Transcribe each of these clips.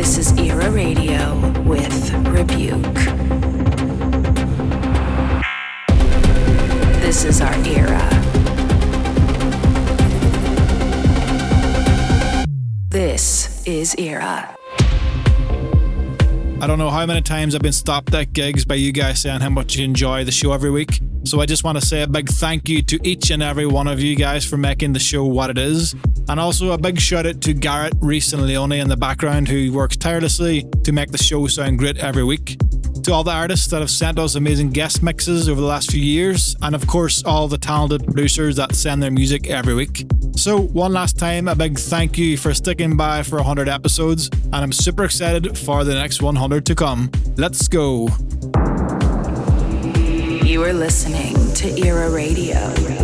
This is Era Radio with Rebuke. This is our era. This is Era. I don't know how many times I've been stopped at gigs by you guys saying how much you enjoy the show every week. So I just want to say a big thank you to each and every one of you guys for making the show what it is. And also a big shout out to Garrett, Reese, and Leone in the background who works tirelessly to make the show sound great every week to all the artists that have sent us amazing guest mixes over the last few years, and of course, all the talented producers that send their music every week. So, one last time, a big thank you for sticking by for 100 episodes, and I'm super excited for the next 100 to come. Let's go. You are listening to Era Radio.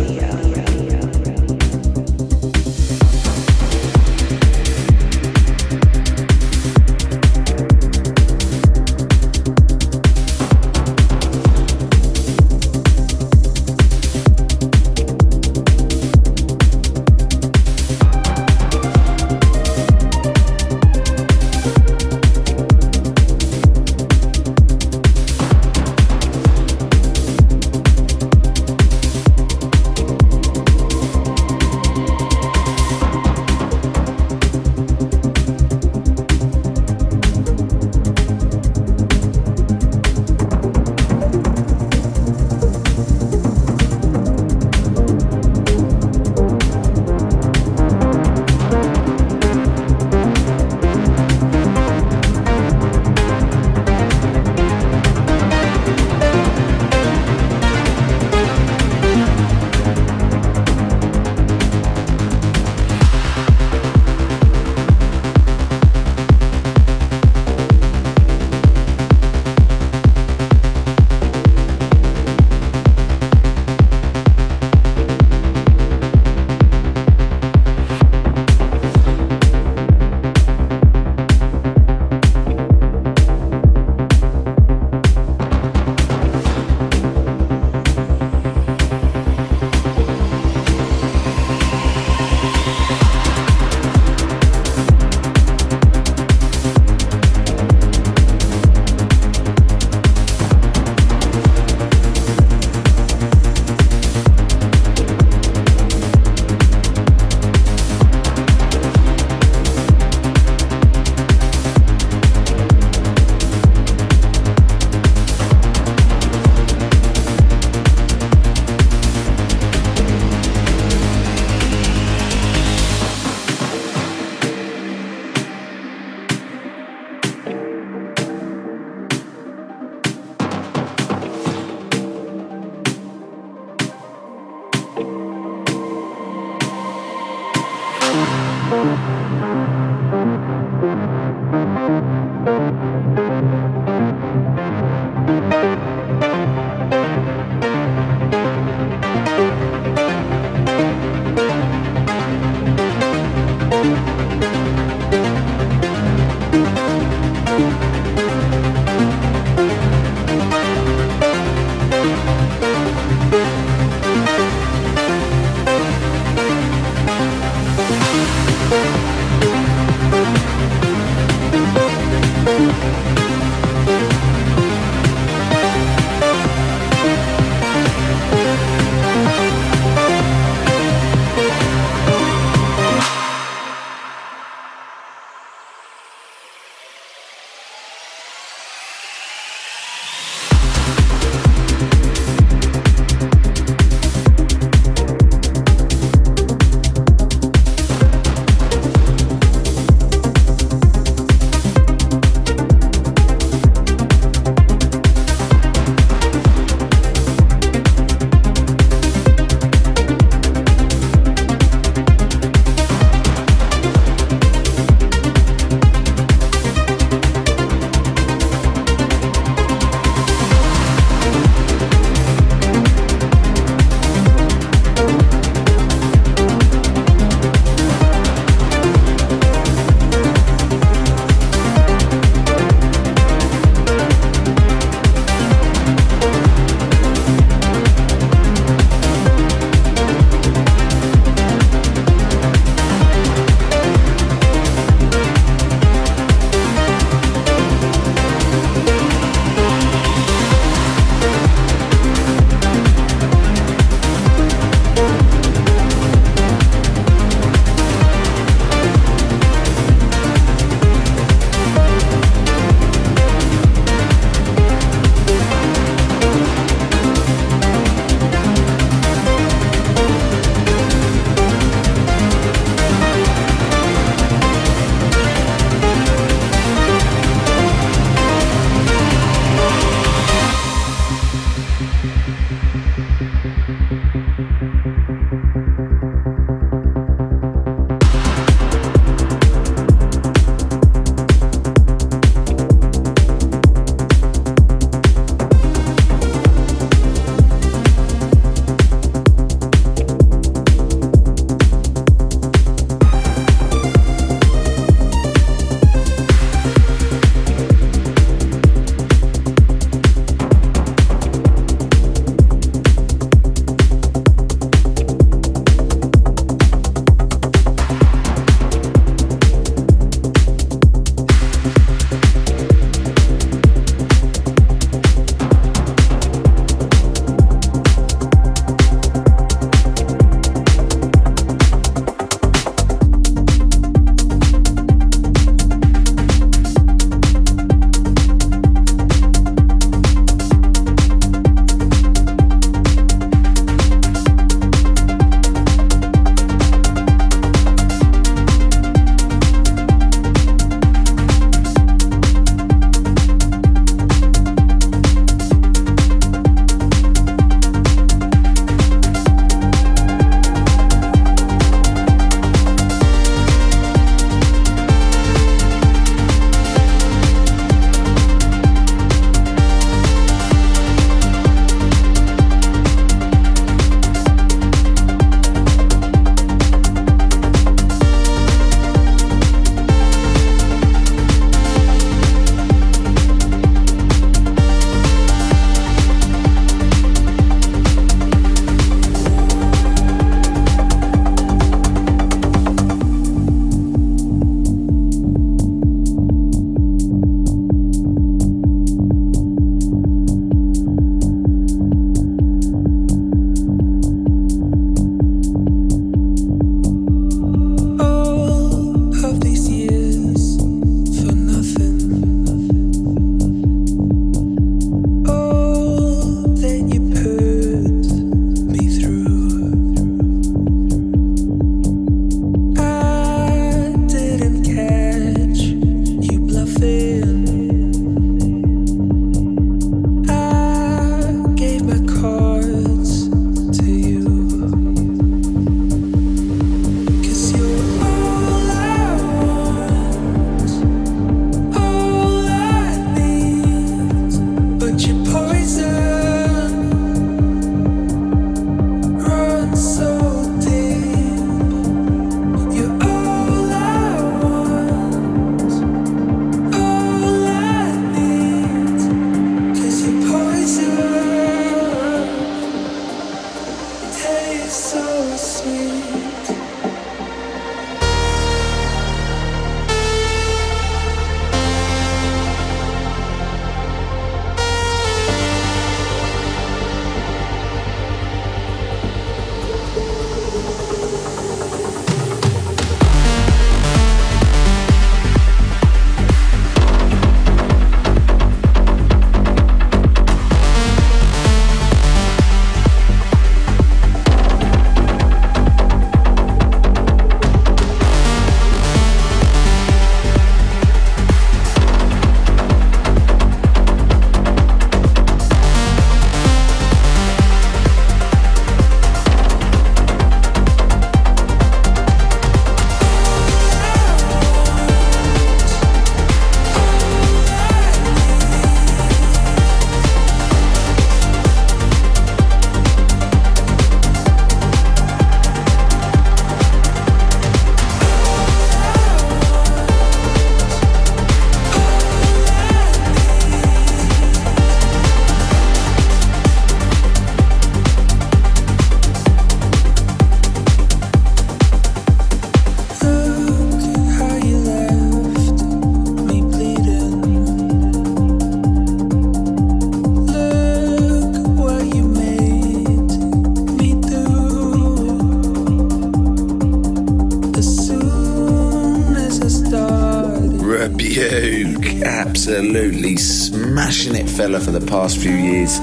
fella, for the past few years.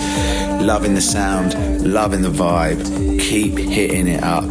Loving the sound, loving the vibe. Keep hitting it up.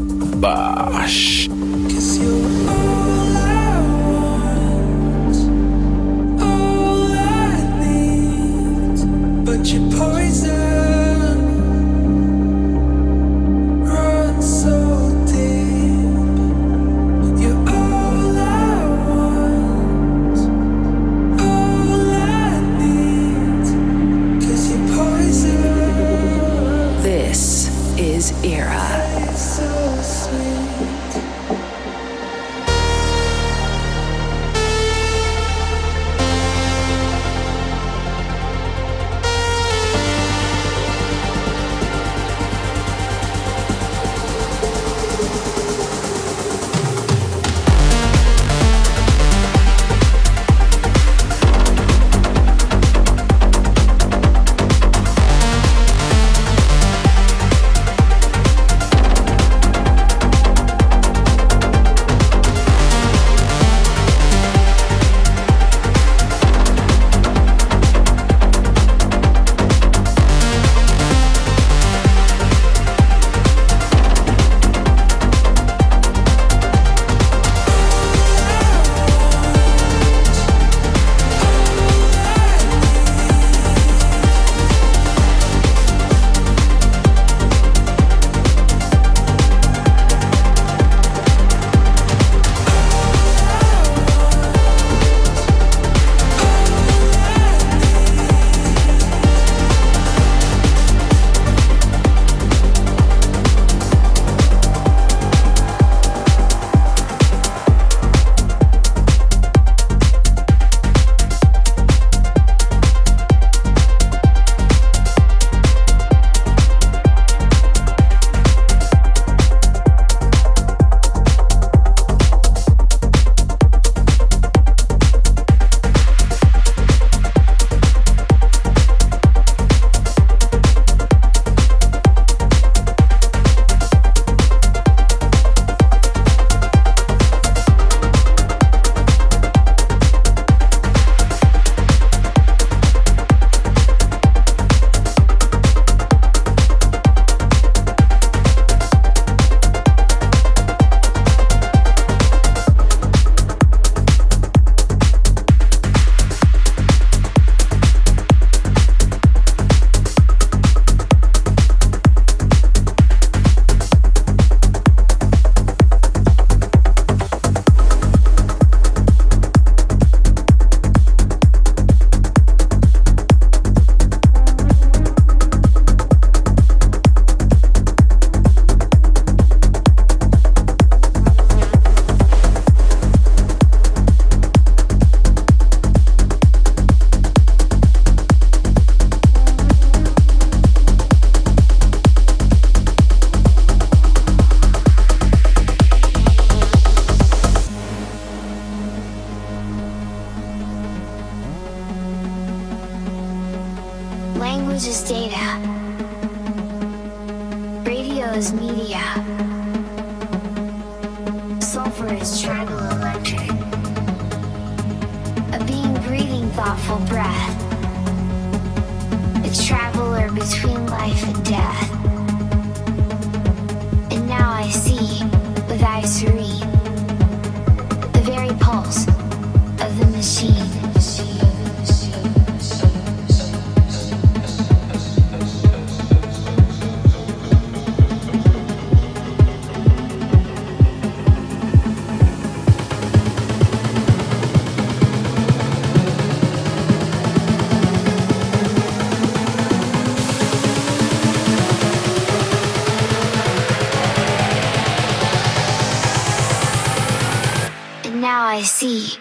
Bosh.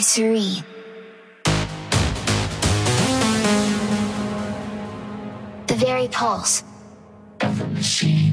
serene. The very pulse of the machine.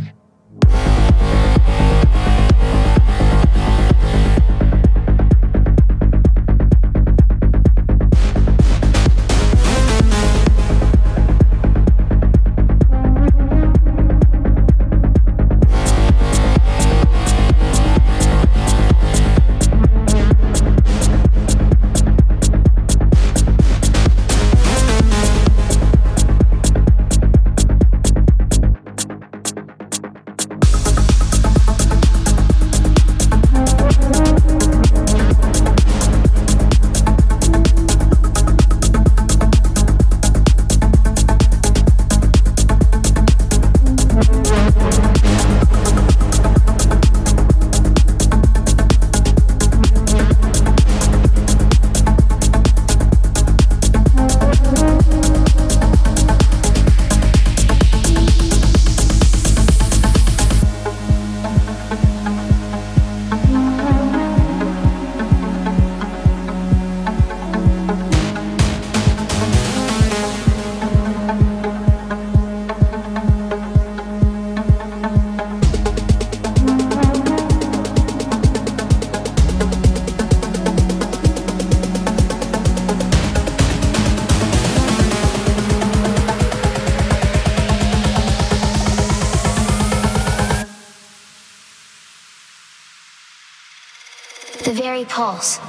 Very pulse.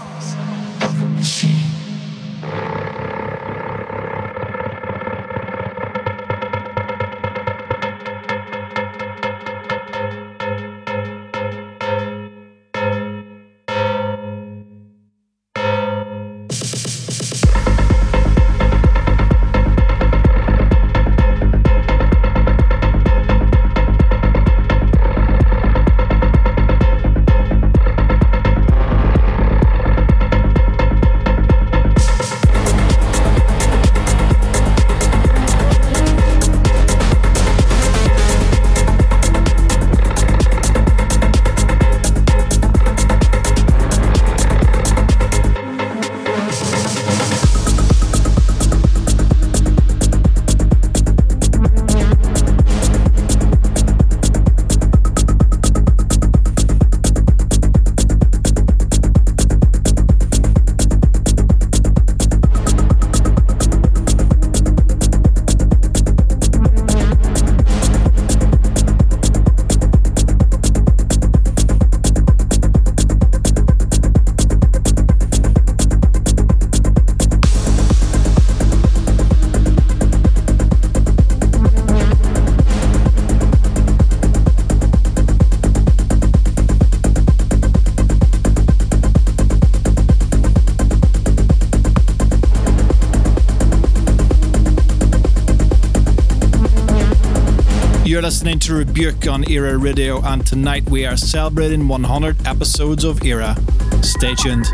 Listening to Rebuke on Era Radio, and tonight we are celebrating 100 episodes of Era. Stay tuned.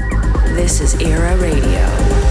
This is Era Radio.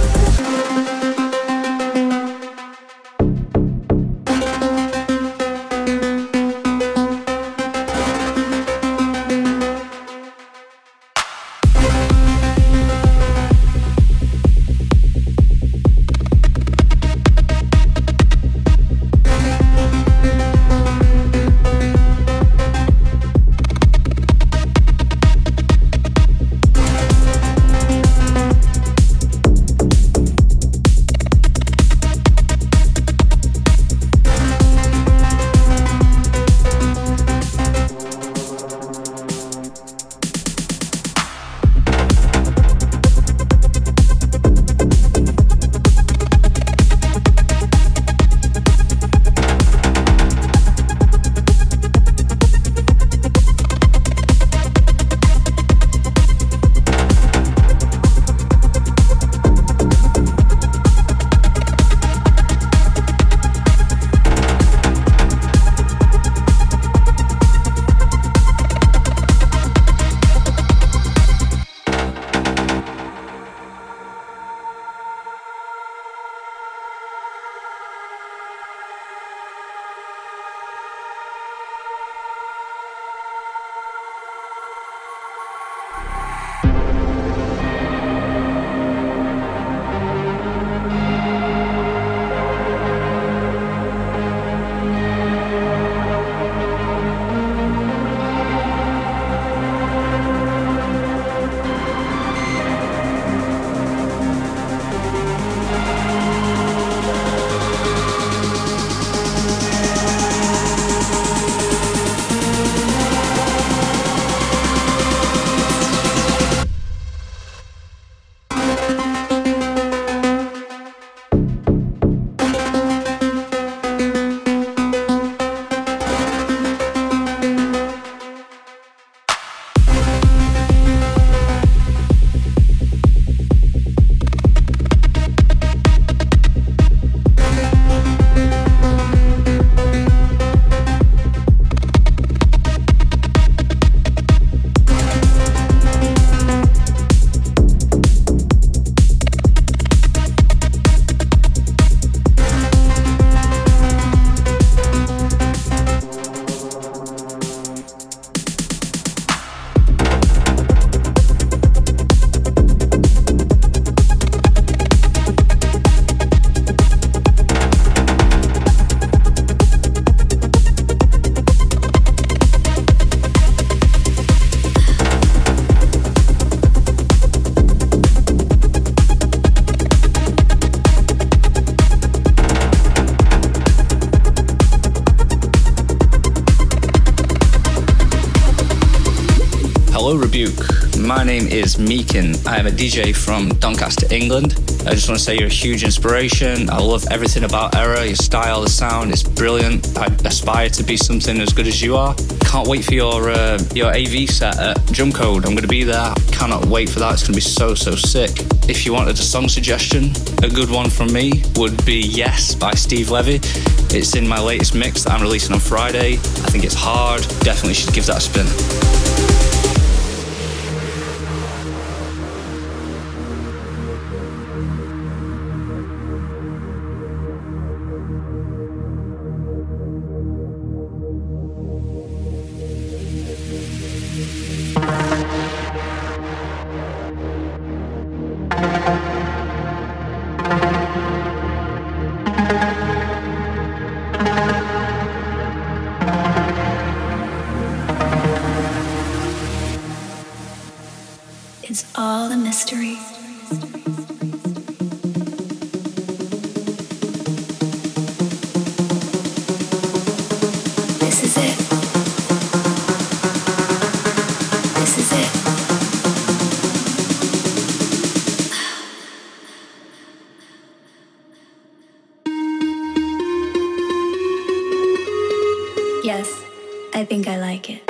My name is Meekin. I am a DJ from Doncaster, England. I just want to say you're a huge inspiration. I love everything about Era, your style, the sound, it's brilliant. I aspire to be something as good as you are. Can't wait for your uh, your AV set at Drum Code. I'm going to be there. Cannot wait for that. It's going to be so, so sick. If you wanted a song suggestion, a good one from me would be Yes by Steve Levi. It's in my latest mix that I'm releasing on Friday. I think it's hard. Definitely should give that a spin. Yes, I think I like it.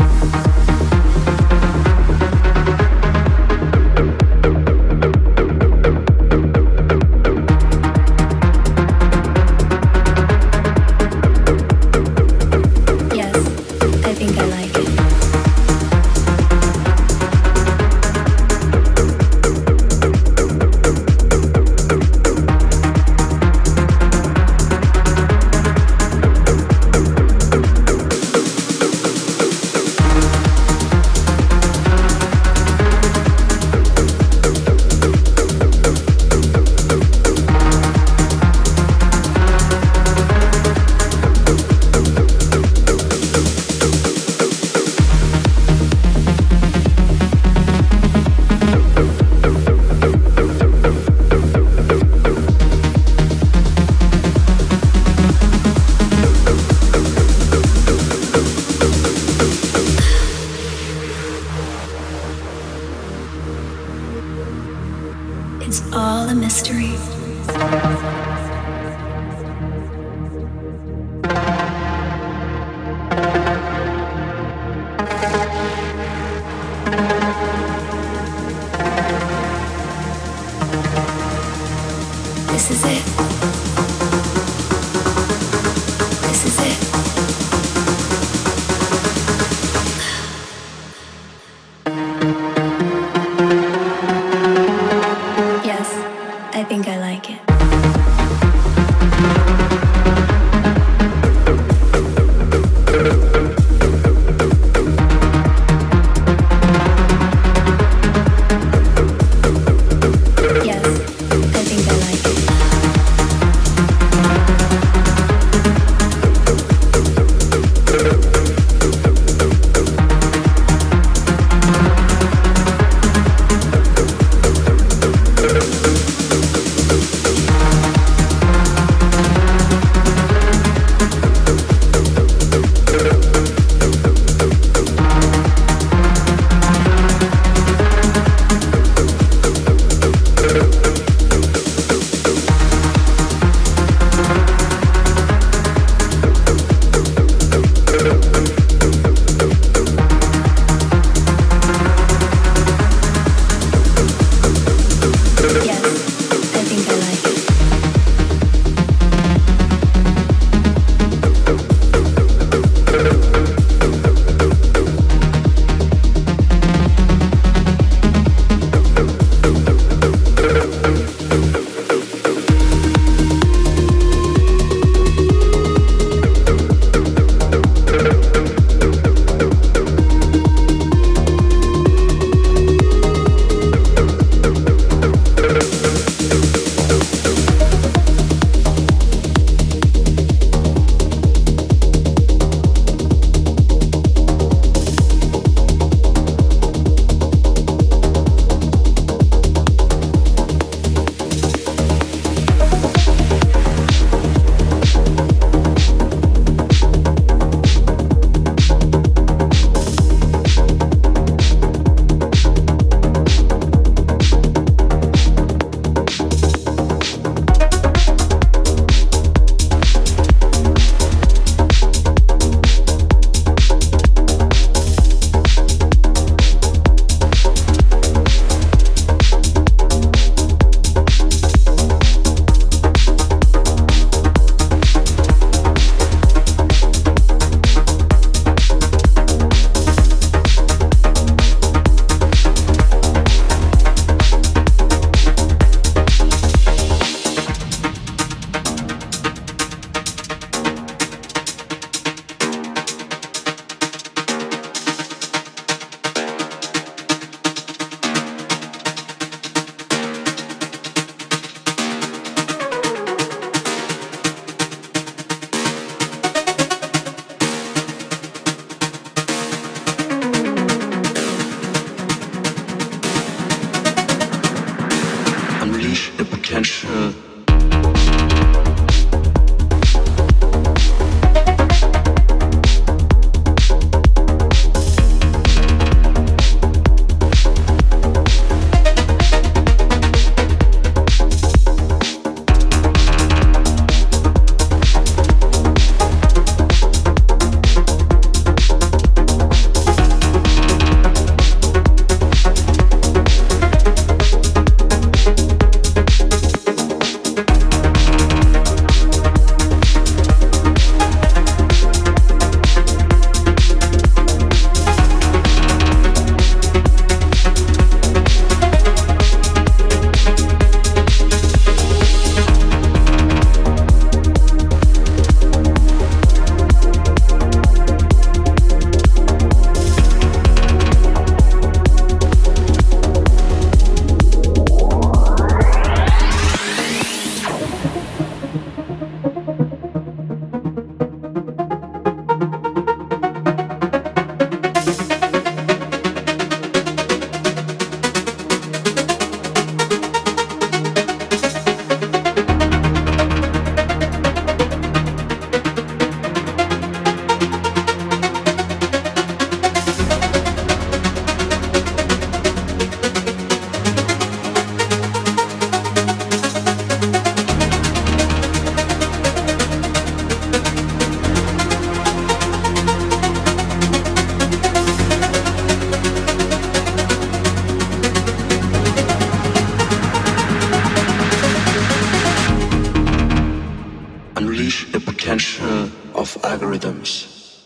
unleash the potential of algorithms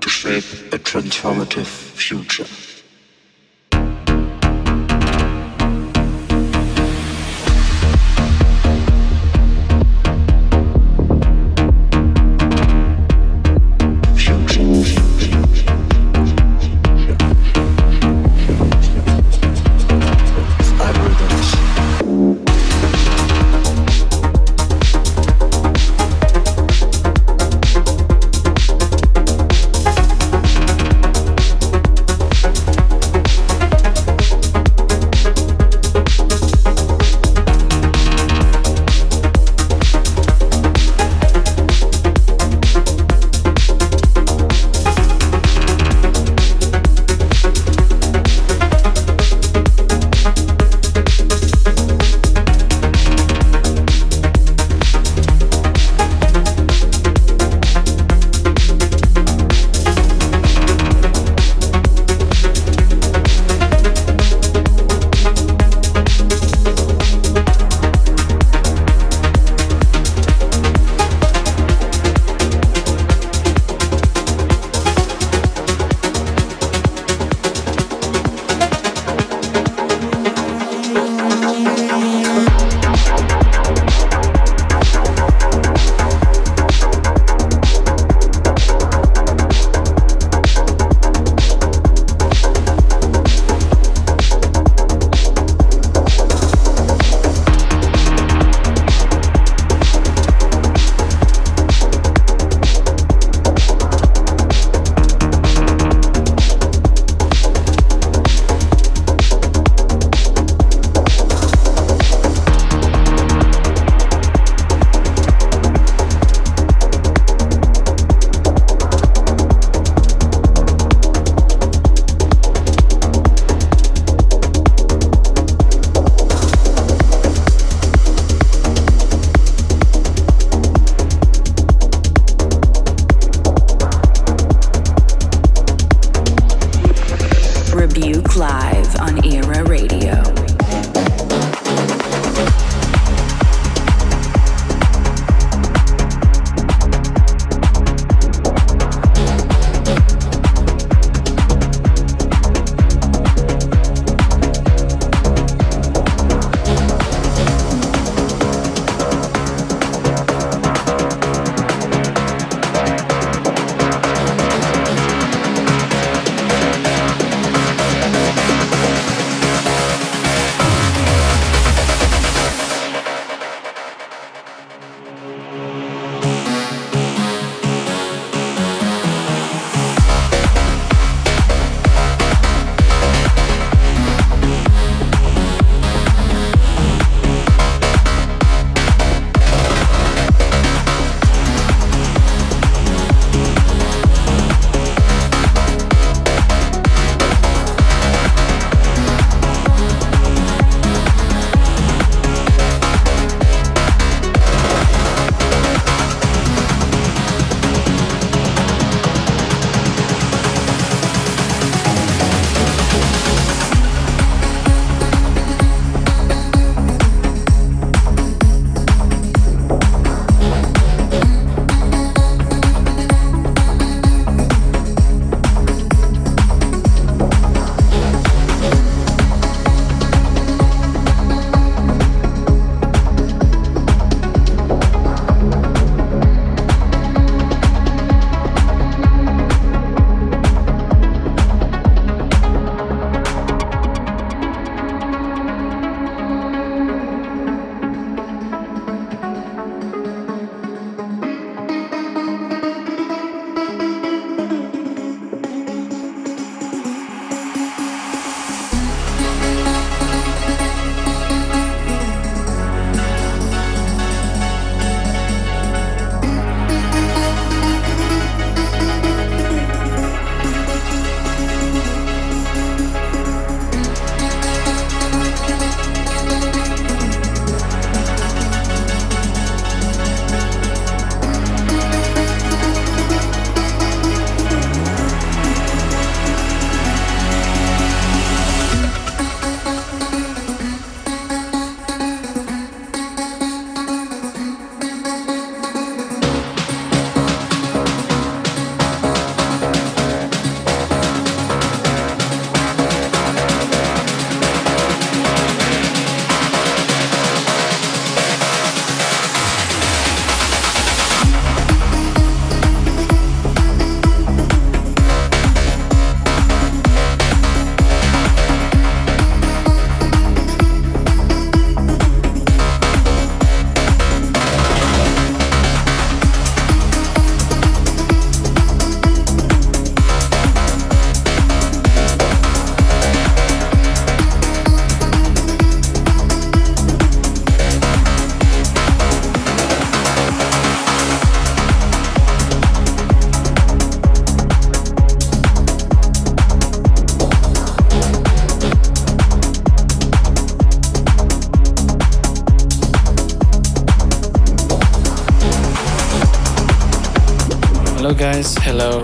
to shape a transformative future.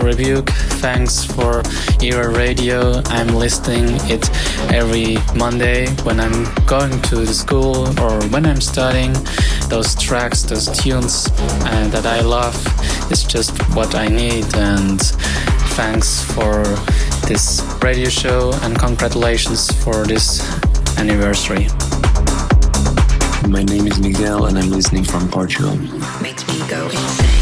Rebuke. Thanks for Era Radio. I'm listening it every Monday when I'm going to the school or when I'm studying. Those tracks, those tunes uh, that I love it's just what I need. And thanks for this radio show and congratulations for this anniversary. My name is Miguel and I'm listening from Portugal. Makes me go insane.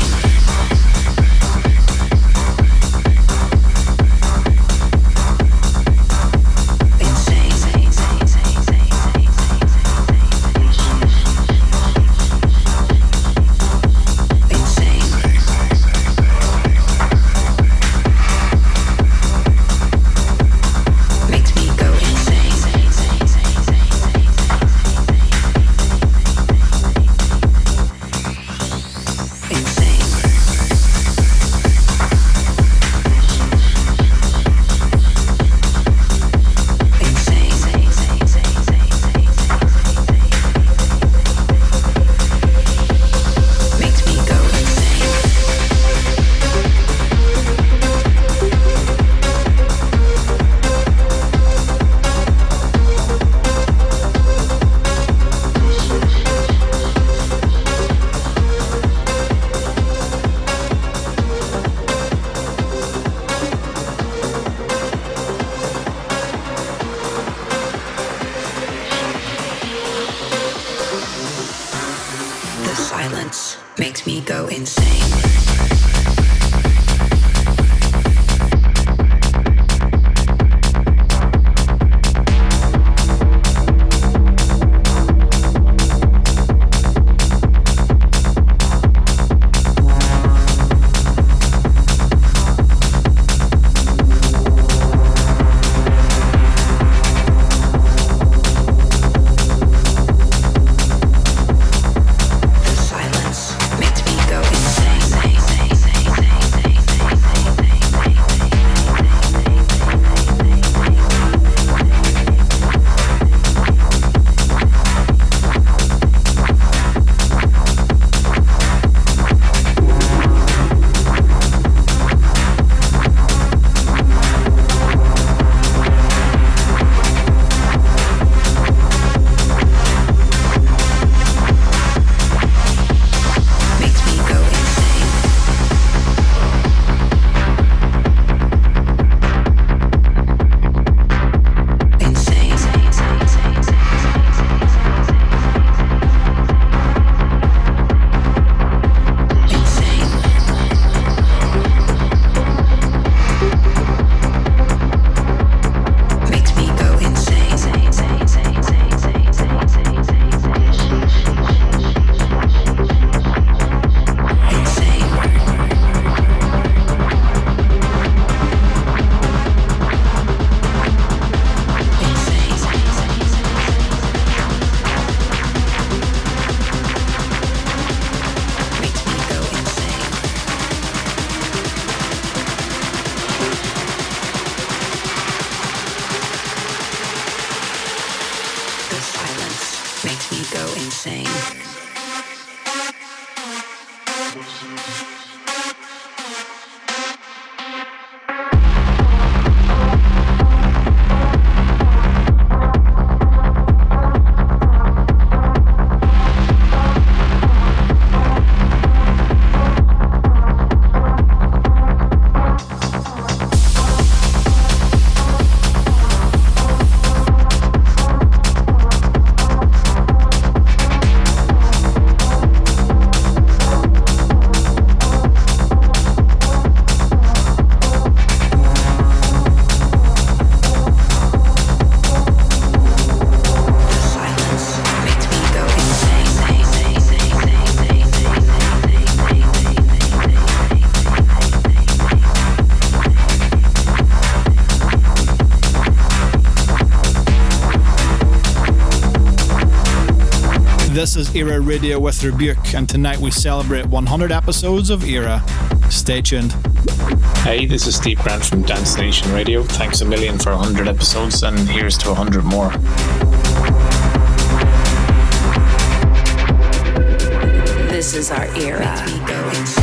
Era Radio with Rebuke, and tonight we celebrate 100 episodes of Era. Stay tuned. Hey, this is Steve Grant from Dance Nation Radio. Thanks a million for 100 episodes, and here's to 100 more. This is our era.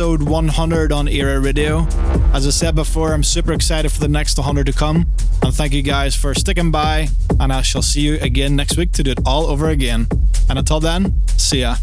Episode 100 on Era Radio. As I said before, I'm super excited for the next 100 to come. And thank you guys for sticking by. And I shall see you again next week to do it all over again. And until then, see ya.